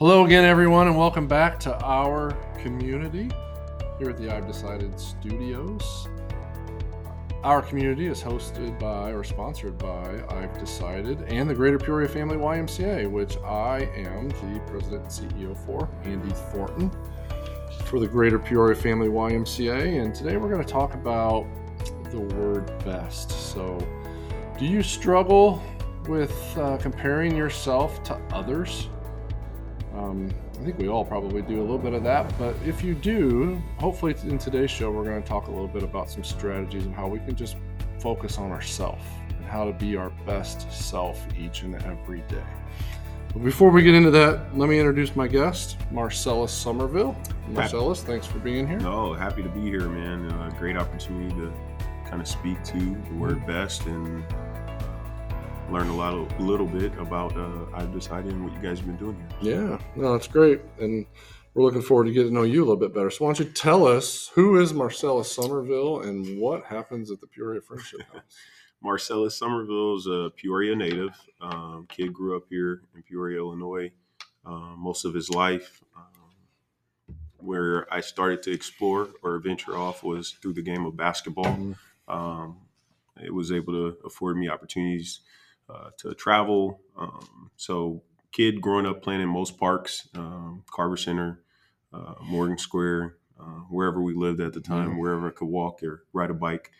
Hello again, everyone, and welcome back to our community here at the I've Decided Studios. Our community is hosted by or sponsored by I've Decided and the Greater Peoria Family YMCA, which I am the president and CEO for, Andy Thornton, for the Greater Peoria Family YMCA. And today we're going to talk about the word best. So, do you struggle with uh, comparing yourself to others? Um, I think we all probably do a little bit of that, but if you do, hopefully in today's show, we're going to talk a little bit about some strategies and how we can just focus on ourselves and how to be our best self each and every day. But before we get into that, let me introduce my guest, Marcellus Sommerville. Marcellus, thanks for being here. Oh, happy to be here, man. Uh, great opportunity to kind of speak to the word best and learn a lot, a little bit about uh, I've decided and what you guys have been doing here. Yeah, no, that's great, and we're looking forward to getting to know you a little bit better. So, why don't you tell us who is Marcellus Sommerville and what happens at the Peoria Friendship House? Marcellus Sommerville is a Peoria native. Um, kid grew up here in Peoria, Illinois, uh, most of his life. Um, where I started to explore or venture off was through the game of basketball. Mm-hmm. Um, it was able to afford me opportunities uh, to travel. Um, so, kid growing up playing in most parks, um, Carver Center, uh, Morgan Square, uh, wherever we lived at the time, mm-hmm. wherever I could walk or ride a bike.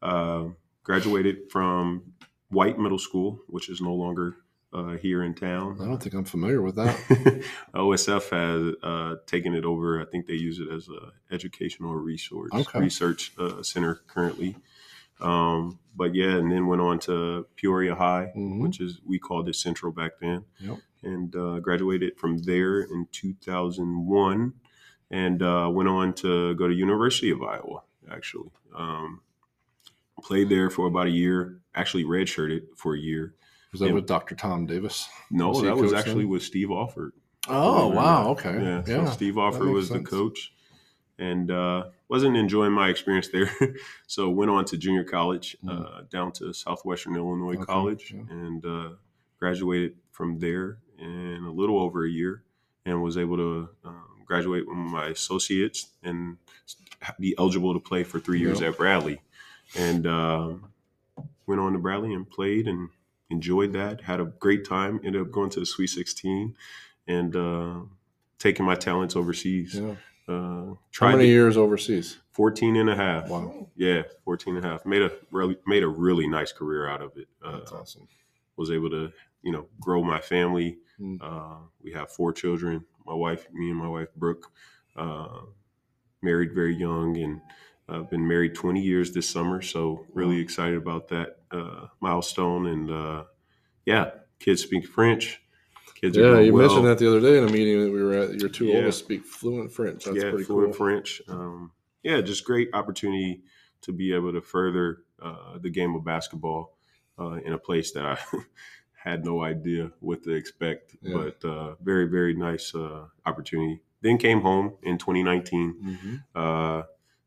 Uh, graduated from White Middle School, which is no longer uh, here in town. I don't think I'm familiar with that. OSF has uh, taken it over. I think they use it as an educational resource okay. research uh, center currently. Um, but yeah, and then went on to Peoria High, mm-hmm. which is we called it Central back then, yep. and uh, graduated from there in 2001, and uh, went on to go to University of Iowa. Actually, um, played there for about a year. Actually, redshirted for a year. Was that and, with Dr. Tom Davis? No, was that was actually then? with Steve Alford. Oh wow, okay. Yeah, yeah so Steve Alford was sense. the coach, and uh, wasn't enjoying my experience there. so went on to junior college mm. uh, down to Southwestern Illinois okay. College yeah. and uh, graduated from there in a little over a year and was able to um, graduate with my associates and be eligible to play for three years yep. at Bradley. And um, went on to Bradley and played and enjoyed that. Had a great time. Ended up going to the Sweet 16 and uh, taking my talents overseas. Yeah. Uh, How many to, years overseas? 14 and a half. Wow. Yeah, 14 and a half. Made a really made a really nice career out of it. Uh, That's awesome. Was able to, you know, grow my family. Mm. Uh, we have four children. My wife, me and my wife Brooke, uh, married very young and I've been married 20 years this summer, so really excited about that uh, milestone. And uh, yeah, kids speak French. Kids yeah, you well. mentioned that the other day in a meeting that we were at. You're too yeah. to speak fluent French. That's yeah, pretty fluent cool. French. Um, yeah, just great opportunity to be able to further uh, the game of basketball uh, in a place that I had no idea what to expect. Yeah. But uh, very, very nice uh, opportunity. Then came home in 2019 mm-hmm. Uh,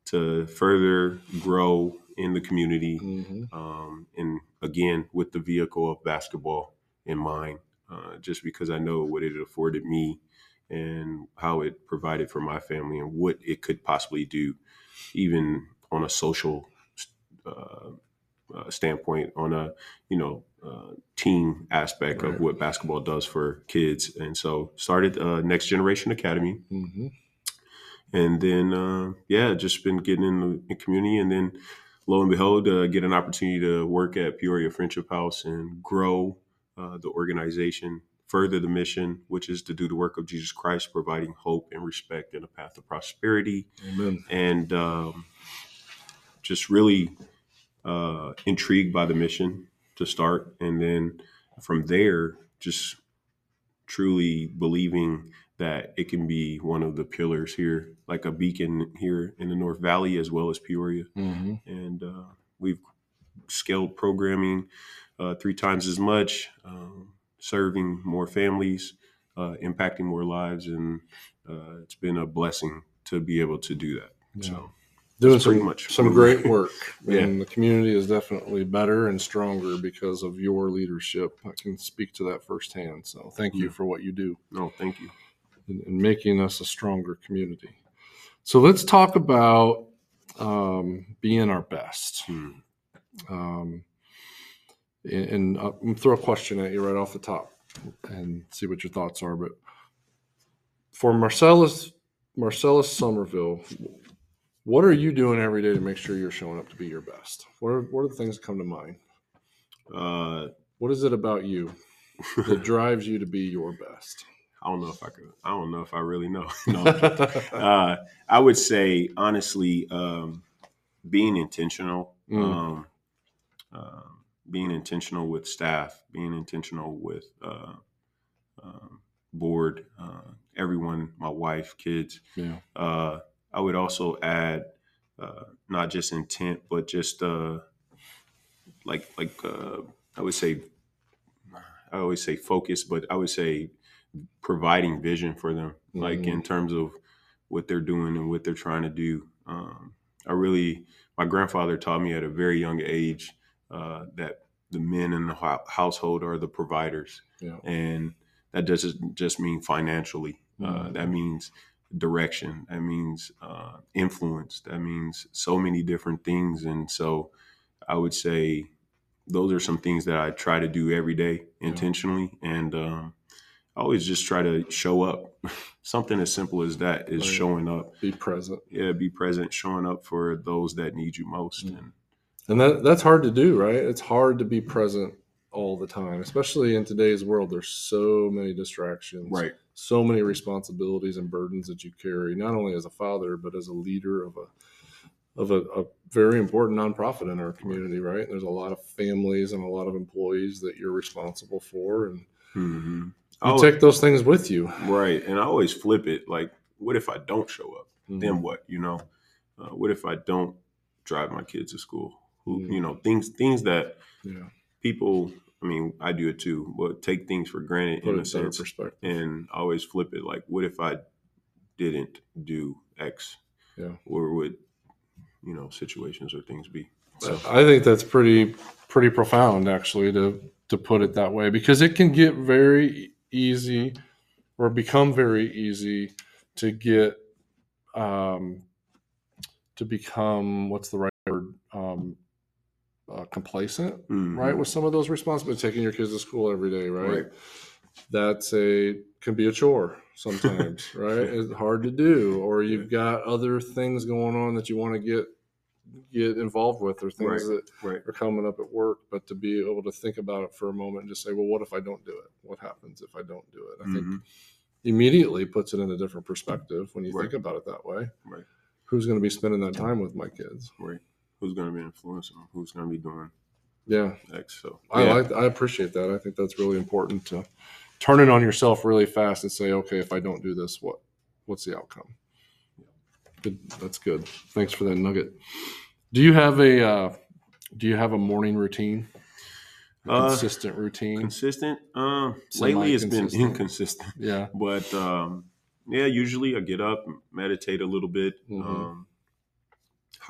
to further grow in the community, mm-hmm. um, and again with the vehicle of basketball in mind. Uh, just because I know what it afforded me and how it provided for my family and what it could possibly do, even on a social uh, uh, standpoint, on a you know uh, team aspect right. of what basketball does for kids. And so started uh, Next Generation Academy. Mm-hmm. And then, uh, yeah, just been getting in the in community, and then lo and behold, get an opportunity to work at Peoria Friendship House and grow uh, the organization, further the mission, which is to do the work of Jesus Christ, providing hope and respect and a path of prosperity. Amen. And um, just really uh, intrigued by the mission to start. And then from there, just truly believing that it can be one of the pillars here, like a beacon here in the North Valley as well as Peoria. Mm-hmm. And uh, we've scaled programming uh, three times as much, um, serving more families, uh, impacting more lives, and uh, it's been a blessing to be able to do that. Yeah. So doing some much some great work, yeah. and the community is definitely better and stronger because of your leadership. I can speak to that firsthand. So thank you for what you do. No, thank you. and, and making us a stronger community. So let's talk about um, being our best. Hmm. Um, and, uh, I'm throw a question at you right off the top and see what your thoughts are. But for Marcellus Marcellus Sommerville, what are you doing every day to make sure you're showing up to be your best? What are, what are the things that come to mind? Uh, What is it about you that drives you to be your best? I don't know if I could. I don't know if I really know. no, uh, I would say honestly, um, being intentional, Mm. um, uh, being intentional with staff, being intentional with uh, um board, uh, everyone, my wife, kids. yeah. Uh, I would also add uh, not just intent, but just uh, like like uh, I would say, I always say focus, but I would say providing vision for them, like Mhm. in terms of what they're doing and what they're trying to do. Um, I really, my grandfather taught me at a very young age uh, that the men in the hou- household are the providers, Yeah. and that doesn't just mean financially. Uh, Mhm. that means direction. That means uh, influence. That means so many different things. And so, I would say those are some things that I try to do every day intentionally, and um, I always just try to show up. Something as simple as that is Right. showing up. Be present. Yeah, be present, showing up for those that need you most. Mm. And And that that's hard to do, right? It's hard to be present all the time, especially in today's world. There's so many distractions, right, so many responsibilities and burdens that you carry, not only as a father, but as a leader of a of a, a very important nonprofit in our community, right? There's a lot of families and a lot of employees that you're responsible for, and hmm you take those things with you. right. And I always flip it. Like, what if I don't show up? Mm-hmm. Then what? You know, uh, what if I don't drive my kids to school? Who, you know, things things that Yeah, people. I mean, I do it too, but take things for granted put in a sense. perspective. and always flip it like, what if I didn't do X? Yeah. Where would you know situations or things be? So I think that's pretty pretty profound actually to to put it that way because it can get very easy or become very easy to get um to become what's the right word um uh, complacent mhm. right with some of those responsibilities taking your kids to school every day right, Right. that's a can be a chore sometimes right it's hard to do or you've got other things going on that you want to get get involved with or things Right. that right, are coming up at work but to be able to think about it for a moment and just say well what if i don't do it what happens if i don't do it i think Mhm. immediately puts it in a different perspective when you think about it that way Right. who's going to be spending that time with my kids right. Who's going to be influencing? them? Who's going to be doing yeah X? So I yeah. like I appreciate that. I think that's really important to turn it on yourself really fast and say, okay, if I don't do this, what what's the outcome? Good. That's good. Thanks for that nugget. Do you have a uh, do you have a morning routine? A Uh, consistent routine? consistent. Um, lately it's been inconsistent, yeah. but um, yeah, usually I get up, meditate a little bit, Mhm. um,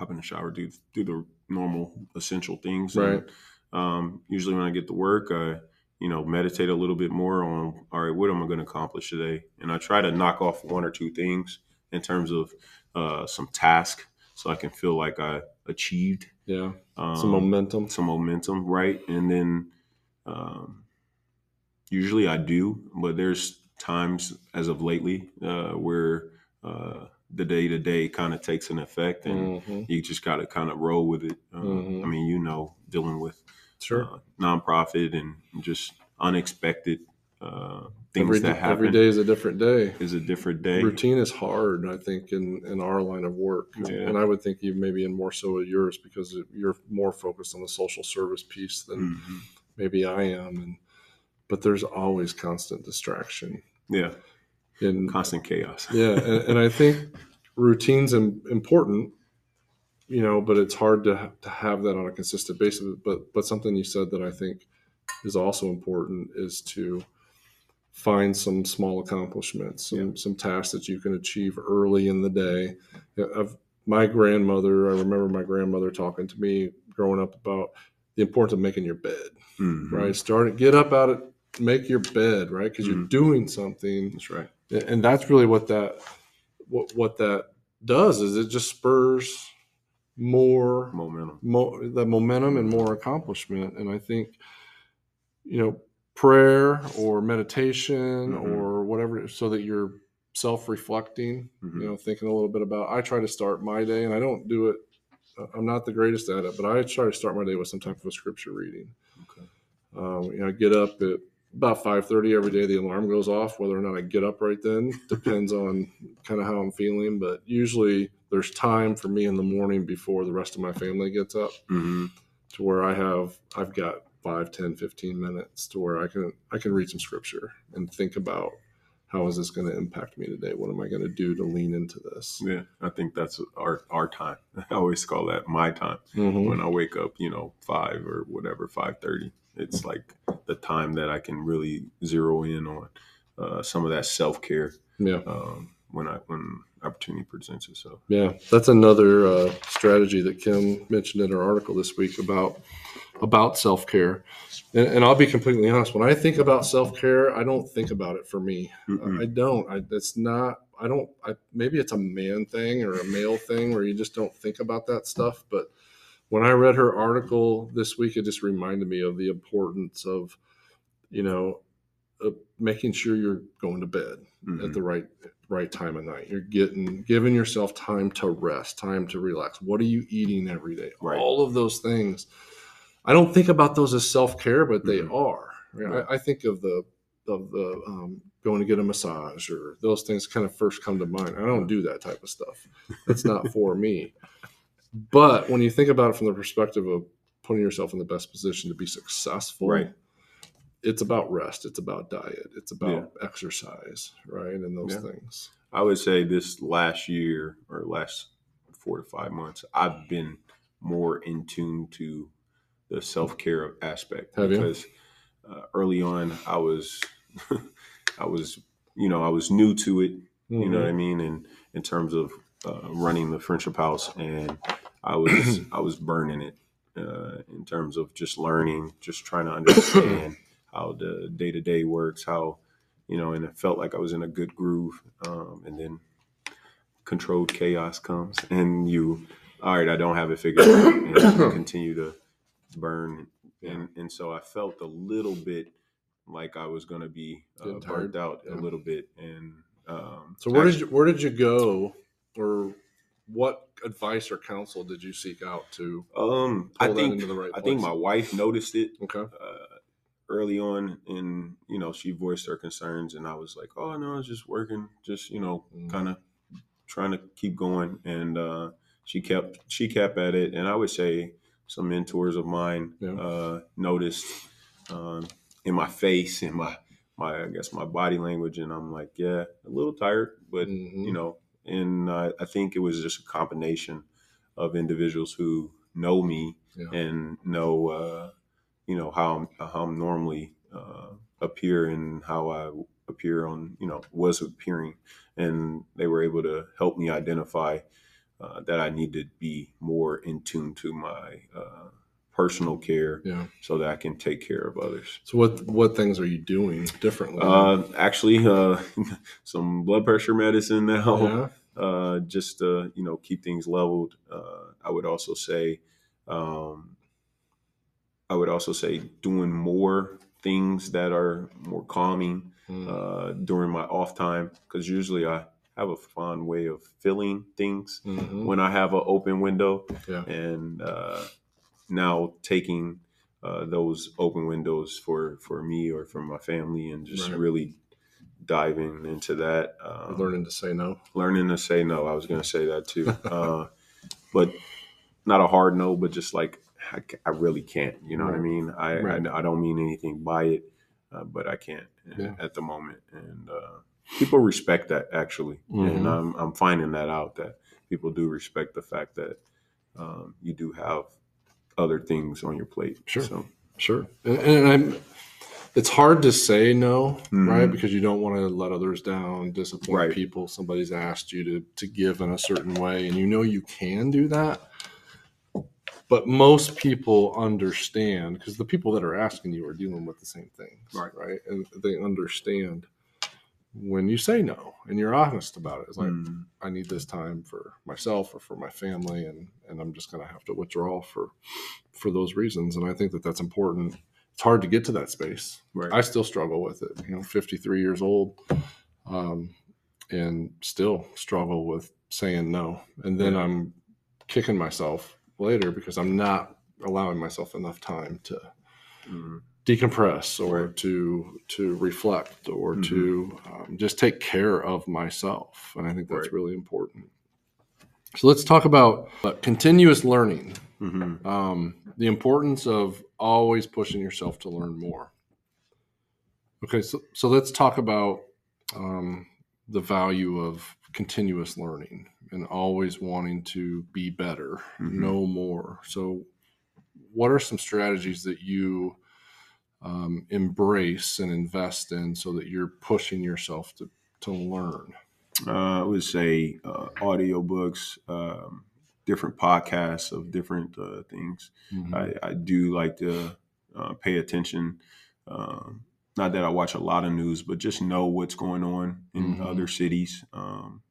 hop in the shower, do do the normal essential things. Right. And, um, usually when I get to work, I you know meditate a little bit more on all right, what am I going to accomplish today, and I try to knock off one or two things in terms of uh, some task, so I can feel like I achieved Yeah. um, Some momentum. some momentum, right? And then um, usually I do, but there's times as of lately uh, where uh, the day to day kind of takes an effect, and Mhm. you just got to kind of roll with it. Uh, Mhm. I mean, you know, dealing with Sure. uh, nonprofit and just unexpected uh, things Every, that happen every day is a different day. is a different day. Routine is hard, I think, in, in our line of work. Yeah. And I would think you maybe in more so of yours because you're more focused on the social service piece than Mhm. maybe I am. And but there's always constant distraction. Yeah, And constant chaos. yeah, and, and I think routines im- important, you know, but it's hard to ha- to have that on a consistent basis. But but something you said that I think is also important is to find some small accomplishments, some some tasks that you can achieve early in the day. I've, my grandmother, I remember my grandmother talking to me growing up about the importance of making your bed Mhm. right? Start get up out at make your bed, right? Because you're Mhm. doing something, That's right. and that's really what that what what that does is it just spurs more Momentum. more the momentum and more accomplishment. And I think, you know, prayer or meditation Mhm. or whatever, so that you're self-reflecting, Mhm. you know, thinking a little bit about. I try to start my day, and I don't do it. uh, I'm not the greatest at it, but I try to start my day with some type of a scripture reading. Okay. Um, you know, I get up at about 5:30 every day. The alarm goes off. Whether or not I get up right then depends on kind of how I'm feeling. But usually, there's time for me in the morning before the rest of my family gets up hmm to where I have I've got 5, 10, 15 minutes to where I can I can read some scripture and think about how is this going to impact me today? What am I going to do to lean into this? Yeah, I think that's our our time. I always call that my time. Mhm. When I wake up, you know, five or whatever, five thirty. It's like the time that I can really zero in on uh, some of that self care Yeah. um, when I when opportunity presents itself. Yeah, that's another uh, strategy that Kim mentioned in her article this week about about self care. And, and I'll be completely honest. When I think about self care, I don't think about it for me. Mm-mm. I don't. I, it's not. I don't. I, maybe it's a man thing or a male thing where you just don't think about that stuff. But when I read her article this week, it just reminded me of the importance of, you know, uh, making sure you're going to bed at Mhm. the right right time of night. You're getting giving yourself time to rest, time to relax. What are you eating every day? Right. All of those things. I don't think about those as self care, but they Mhm. are. Right. I, I think of the of the um, going to get a massage or those things kind of first come to mind. I don't do that type of stuff. That's not for me. But when you think about it from the perspective of putting yourself in the best position to be successful, Right. It's about rest. It's about diet. It's about exercise, right? And those Yeah. things. I would say this last year or last four to five months, I've been more in tune to the self care aspect Have you? because uh, early on I was, I was, you know, I was new to it. You know what I mean? And in terms of uh, running the friendship house, and I was, I was burning it uh, in terms of just learning, just trying to understand how the day to day works, how you know, and it felt like I was in a good groove. Um, and then controlled chaos comes, and you, all right, I don't have it figured out, and you continue to burn. And and so I felt a little bit like I was going to be uh, burnt out yeah. a little bit. And um, So where did you where did you go, or what advice or counsel did you seek out to Um, pull I that think into the right I think place? my wife noticed it Okay. uh, early on, and you know, she voiced her concerns, and I was like, "Oh no, it's just working, just you know, Mm. kind of trying to keep going." And uh, she kept she kept at it, and I would say some mentors of mine Yeah. uh, noticed um, in my face, in my my I guess my body language, and I'm like, "Yeah, a little tired, but Mhm. you know." And uh, I think it was just a combination of individuals who know me Yeah. and know uh, you know how I'm, how I'm normally uh, appear and how I appear on you know was appearing, and they were able to help me identify uh, that I need to be more in tune to my uh, personal care Yeah. so that I can take care of others. So what what things are you doing differently? Uh, actually, uh, some blood pressure medicine now yeah. uh, just to you know keep things leveled. Uh, I would also say, um, I would also say doing more things that are more calming Mm. uh, during my off time because usually I have a fun way of filling things Mhm. when I have an open window, Yeah. and uh, now taking uh, those open windows for for me or for my family and just Right. really diving into that. Um, Learning to say no. learning to say no. I was going to say that too, uh, but not a hard no, but just like I, I really can't. You know what I mean? I, Right. I I don't mean anything by it, uh, but I can't Yeah. at the moment, and uh, people respect that actually, Mhm. and I'm I'm finding that out that people do respect the fact that um, you do have other things on your plate. Sure. So Sure. And, and I'm. It's hard to say no, right? Mhm. Because you don't want to let others down, disappoint Right. people. Somebody's asked you to to give in a certain way, and you know you can do that. but most people understand because the people that are asking you are dealing with the same things, Right. Right, and they understand when you say no and you're honest about it. It's like Mm, I need this time for myself or for my family, and and I'm just going to have to withdraw for for those reasons. And I think that that's important. It's hard to get to that space. right. I still struggle with it. You know, 53 years old, um, and still struggle with saying no. And then Yeah. I'm kicking myself later because I'm not allowing myself enough time to Mm, decompress or Right. to to reflect or Mhm. to um, just take care of myself. And I think that's Right. really important. So let's talk about uh, continuous learning mhm. um, the importance of always pushing yourself to learn more. Okay, so, so let's talk about um, the value of continuous learning and always wanting to be better, Mhm. know more. So, what are some strategies that you um, embrace and invest in so that you're pushing yourself to, to learn? Uh, I would say uh, audiobooks, um, different podcasts of different uh, things. Mhm. I, I do like to uh, pay attention. Um, not that I watch a lot of news, but just know what's going on in Mhm. other cities. Um,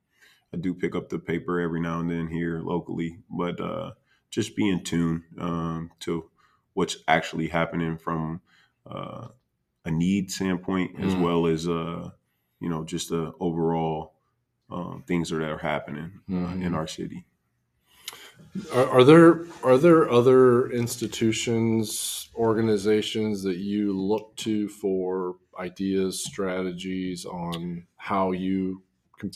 I do pick up the paper every now and then here locally, but uh, just be in tune um, to what's actually happening from uh, a need standpoint, as Mm. well as uh, you know just the overall um, things that are happening uh, in Mhm. our city. Are, are there are there other institutions, organizations that you look to for ideas, strategies on how you can,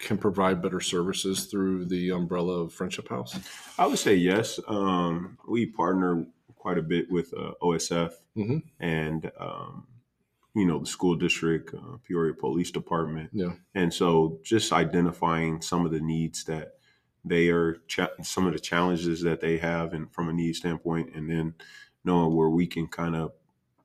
can provide better services through the umbrella of Friendship House? I would say yes. Um, we partner quite a bit with uh, OSF Mhm. and um, you know the school district, uh, Peoria Police Department, Yeah. and so just identifying some of the needs that they are, cha- some of the challenges that they have, and from a need standpoint, and then knowing where we can kind of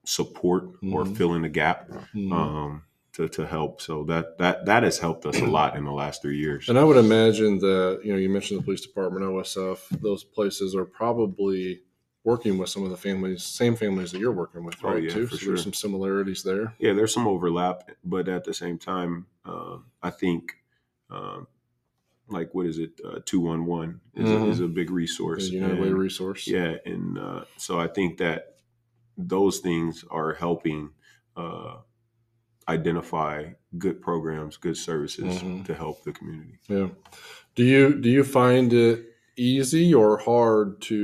support or Mhm. fill in the gap Mhm. um, to to help. So that that that has helped us a lot in the last three years. And I would imagine that you know you mentioned the police department, OSF. Those places are probably working with some of the families, same families that you're working with, Oh, right? yeah, too. for so there's some similarities there. Yeah, there's some overlap, but at the same time, uh, I think, uh, like what is it, two one one is a- Mhm. a big resource. The United Way resource. Yeah, and uh, so I think that those things are helping uh, identify good programs, good services Mhm. to help the community. Yeah. Do you do you find it easy or hard to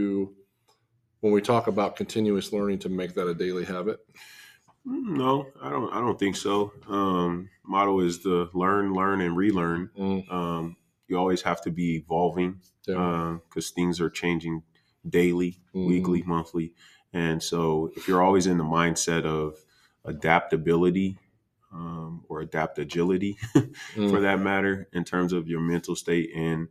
when we talk about continuous learning to make that a daily habit? Mm, No, I don't. I don't think so. Um, motto is to learn, learn, and relearn. Mm, Um, you always have to be evolving yeah. because things are changing daily, Mhm. weekly, monthly. And so if you're always in the mindset of adaptability um, or adapt agility Mm, for that matter, in terms of your mental state and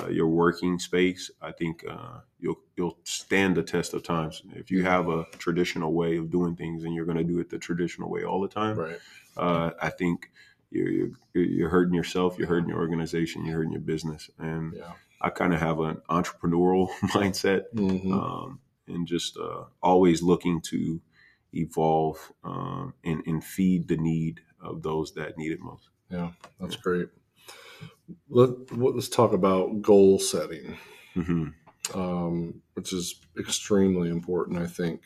uh, your working space, I think uh, you'll you'll stand the test of times. If you have a traditional way of doing things and you're going to do it the traditional way all the time, right. uh, I think you're, you're you're hurting yourself, you're hurting your organization, you're hurting your business, and Yeah. I kind of have an entrepreneurial mindset Mhm. um, and just uh, always looking to evolve um, and, and feed the need of those that need it most. Yeah, that's great. Let, let's talk about goal setting, hmm um, which is extremely important, I think,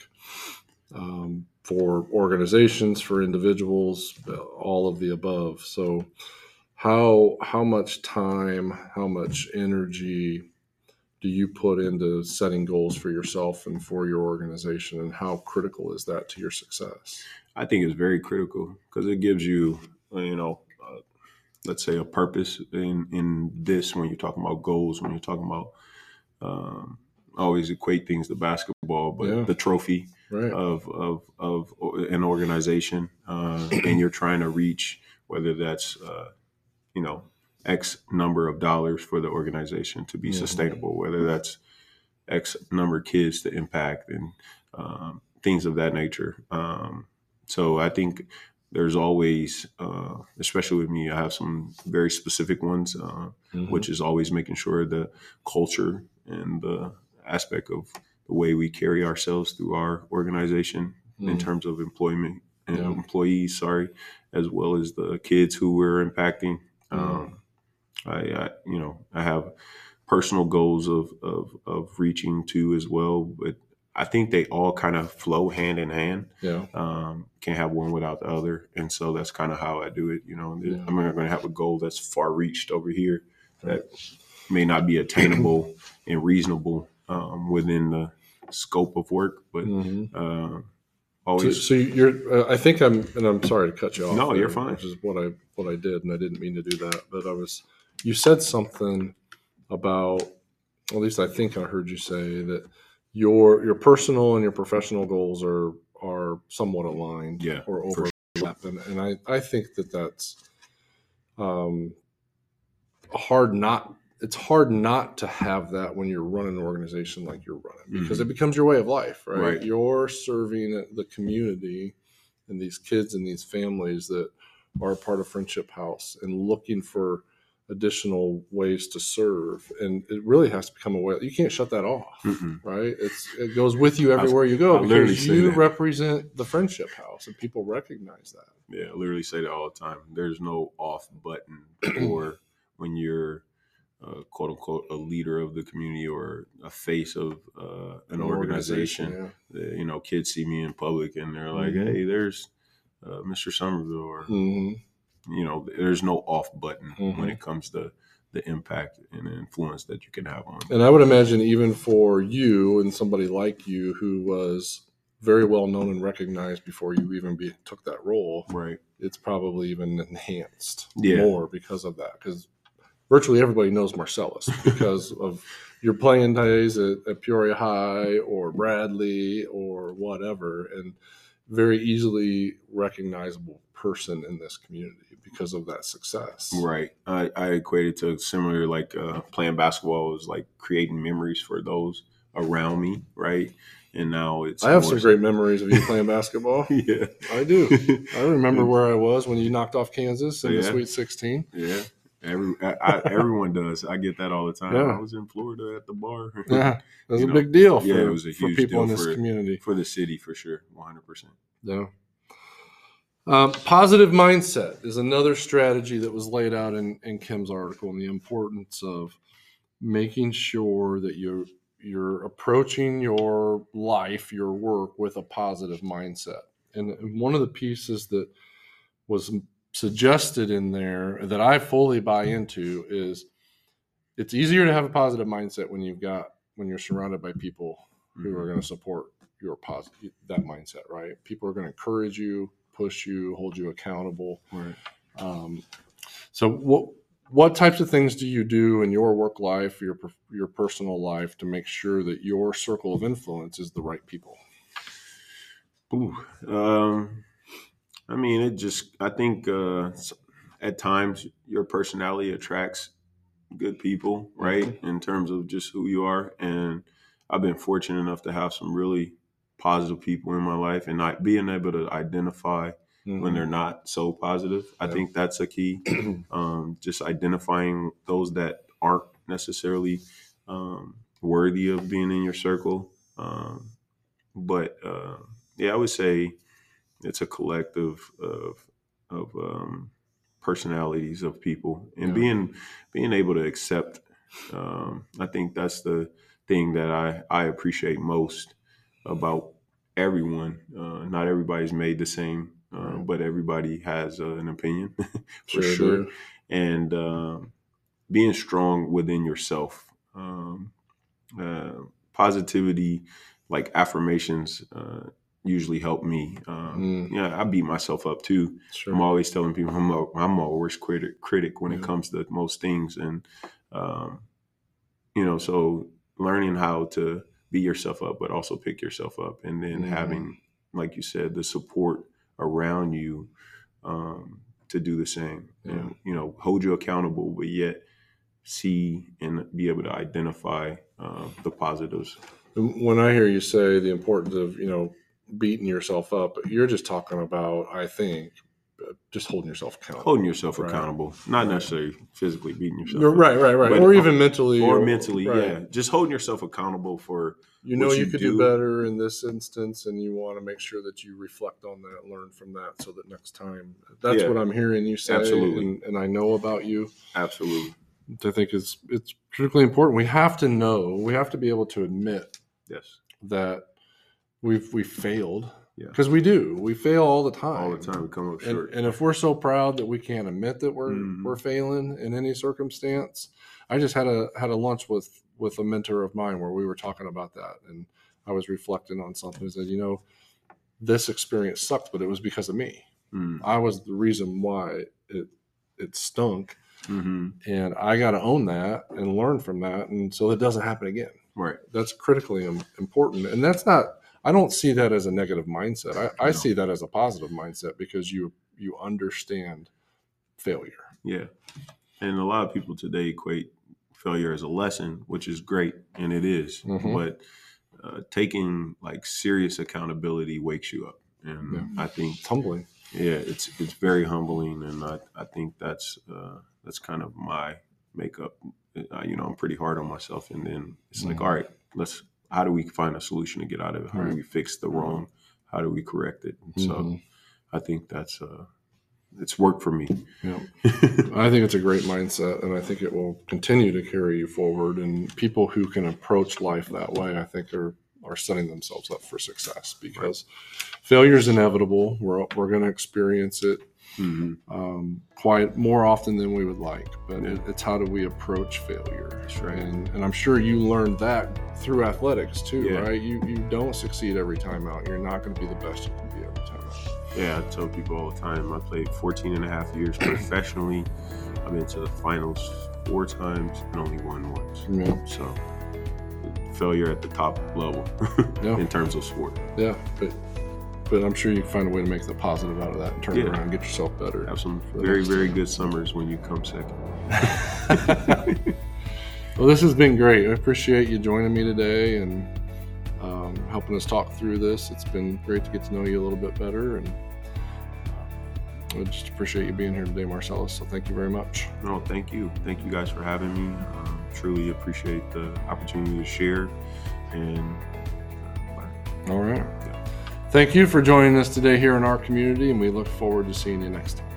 um, for organizations, for individuals, uh, all of the above. So, how how much time, how much energy do you put into setting goals for yourself and for your organization, and how critical is that to your success? I think it's very critical because it gives you, you know, let's say a purpose in in this when you're talking about goals, when you're talking about. Um, I always equate things to basketball, but Yeah. the trophy Right. of of of an organization, uh, and you're trying to reach whether that's uh, you know X number of dollars for the organization to be sustainable, whether that's X number of kids to impact and um, things of that nature. Um, so I think there's always, uh, especially with me, I have some very specific ones, uh, Mhm. which is always making sure the culture and the aspect of the way we carry ourselves through our organization in Mm. terms of employment and Yeah. employees, sorry, as well as the kids who we're impacting. Mm. Um, I, I, you know, I have personal goals of, of of reaching to as well, but I think they all kind of flow hand in hand. Yeah. Um, can't have one without the other, and so that's kind of how I do it. You know, Yeah. I'm not going to have a goal that's far reached over here that may not be attainable and reasonable um, within the scope of work, but Mhm. uh, So, always so you're. Uh, I think I'm, and I'm sorry to cut you off. No, there, you're fine. Which is what I what I did, and I didn't mean to do that. But I was. You said something about. At least I think I heard you say that your your personal and your professional goals are are somewhat aligned. Yeah, Or overlap, and, and I I think that that's. Um, hard not it's hard not to have that when you're running an organization like you're running because it becomes your way of life right? Mm-hmm. Right. you're serving the community and these kids and these families that are a part of friendship house and looking for additional ways to serve and it really has to become a way you can't shut that off Mm-mm. right it's it goes with you everywhere you go I because you represent the friendship house and people recognize that Yeah, I literally say that all the time. There's no off button or when you're uh, quote unquote a leader of the community or a face of uh, an organization. yeah. You know, kids see me in public and they're like, Mhm. "Hey, there's uh, Mr. Sommerville," or Mhm. You know, there's no off button when Mhm. it comes to the impact and influence that you can have on. And I would imagine even for you and somebody like you who was very well known and recognized before you even be, took that role, Right. it's probably even enhanced Yeah. more because of that. Because virtually everybody knows Marcellus because of your playing days at, at Peoria High or Bradley or whatever, and very easily recognizable person in this community because of that success. Right. I, I equate it to similar like uh, playing basketball is like creating memories for those around me, right? And now it's I have some great memories of you playing basketball. yeah. I do. I remember where I was when you knocked off Kansas in the Sweet 16. Yeah. Every I, I, everyone does. I get that all the time. Yeah. I was in Florida at the bar. Yeah, that was You a know, big deal for, yeah, it was a for huge people in deal this for- community. for the city for sure, one hundred percent. Yeah. Um, positive mindset is another strategy that was laid out in, in Kim's article, and the importance of making sure that you're you're approaching your life, your work with a positive mindset. And one of the pieces that was suggested in there that I fully buy into is it's easier to have a positive mindset when you've got when you're surrounded by people who are going to support your positive that mindset right? People are going to encourage you push you hold you accountable Right. um, so what what types of things do you do in your work life your your personal life to make sure that your circle of influence is the right people Ooh, um, I mean, it just. I think uh, at times your personality attracts good people, right? In terms of just who you are, and I've been fortunate enough to have some really positive people in my life, and not being able to identify when they're not so positive. I Yeah. think that's a key. um, just identifying those that aren't necessarily um, worthy of being in your circle. Um, but uh, yeah, I would say it's a collective of of um, personalities of people and Yeah. being being able to accept. Um, I think that's the thing that I I appreciate most about everyone. Uh, not everybody's made the same, uh, but everybody has uh, an opinion for Sure sure. And um, being strong within yourself, um, uh, positivity, like affirmations, uh, usually help me. Um, Mm. Yeah, I beat myself up too. sure I'm always telling people I'm a, I'm a worst critic critic when it comes to most things, and um, you know, so learning how to beat yourself up, but also pick yourself up, and then Mhm. having, like you said, the support around you um, to do the same, Yeah. and you know, hold you accountable, but yet see and be able to identify uh, the positives. When i hear you say the importance of you know beating yourself up you're just talking about i think just holding yourself accountable. holding yourself Right. accountable, not Right. necessarily physically beating yourself, No, right, right, right, or even mentally, or mentally, right. yeah, just holding yourself accountable for You know what you, you could do. do. better in this instance, and you want to make sure that you reflect on that, learn from that, so that next time. That's Yeah. what I'm hearing you say, Absolutely. and, and I know about you. absolutely I think is it's critically important. We have to know, we have to be able to admit yes, that we've we failed Yeah. because we do. We fail all the time. all the time we come up And, short. and if we're so proud that we can't admit that we're Mhm. we're failing in any circumstance, I just had a had a lunch with with a mentor of mine where we were talking about that, and I was reflecting on something. I said, you know, this experience sucked, but it was because of me. Mm, I was the reason why it it stunk, hmm and I got to own that and learn from that, and so it doesn't happen again. Right, That's critically important, and that's not. I don't see that as a negative mindset. I, I No. see that as a positive mindset because you you understand failure. yeah, and a lot of people today equate failure as a lesson, which is great, and it is, Mhm. but uh, taking like serious accountability wakes you up, and Yeah. I think It's humbling. yeah, it's it's very humbling, and I, I think that's uh, that's kind of my makeup. Uh, you know, I'm pretty hard on myself, and then it's like, Mhm. all right, let's. How do we find a solution to get out of it? How Right. do we fix the wrong? How do we correct it? And So. I think that's uh, it's worked for me. Yeah. I think it's a great mindset, and I think it will continue to carry you forward. And people who can approach life that way, I think, are are setting themselves up for success because failure is inevitable. We're we're going to experience it hmm um, quite more often than we would like. But it, it's how do we approach failure? Right. And, and I'm sure you learned that through athletics too, Yeah. right? You you don't succeed every time out. You're not going to be the best you can be every time out. Yeah, I tell people all the time. I played 14 and a half years professionally. I've been to the finals four times and only won once. Yeah, So failure at the top level Yeah. in terms of sport. yeah, but but I'm sure you can find a way to make the positive out of that and turn it around and get yourself better. Have some very, very good summers when you come second. well, this has been great. I appreciate you joining me today and um, helping us talk through this. It's been great to get to know you a little bit better, and uh, I just appreciate you being here today, Marcellus. So thank you very much. No, thank you. Thank you guys for having me. Um, truly appreciate the opportunity to share and uh, learn. All right. Thank you for joining us today here in our community, and we look forward to seeing you next time.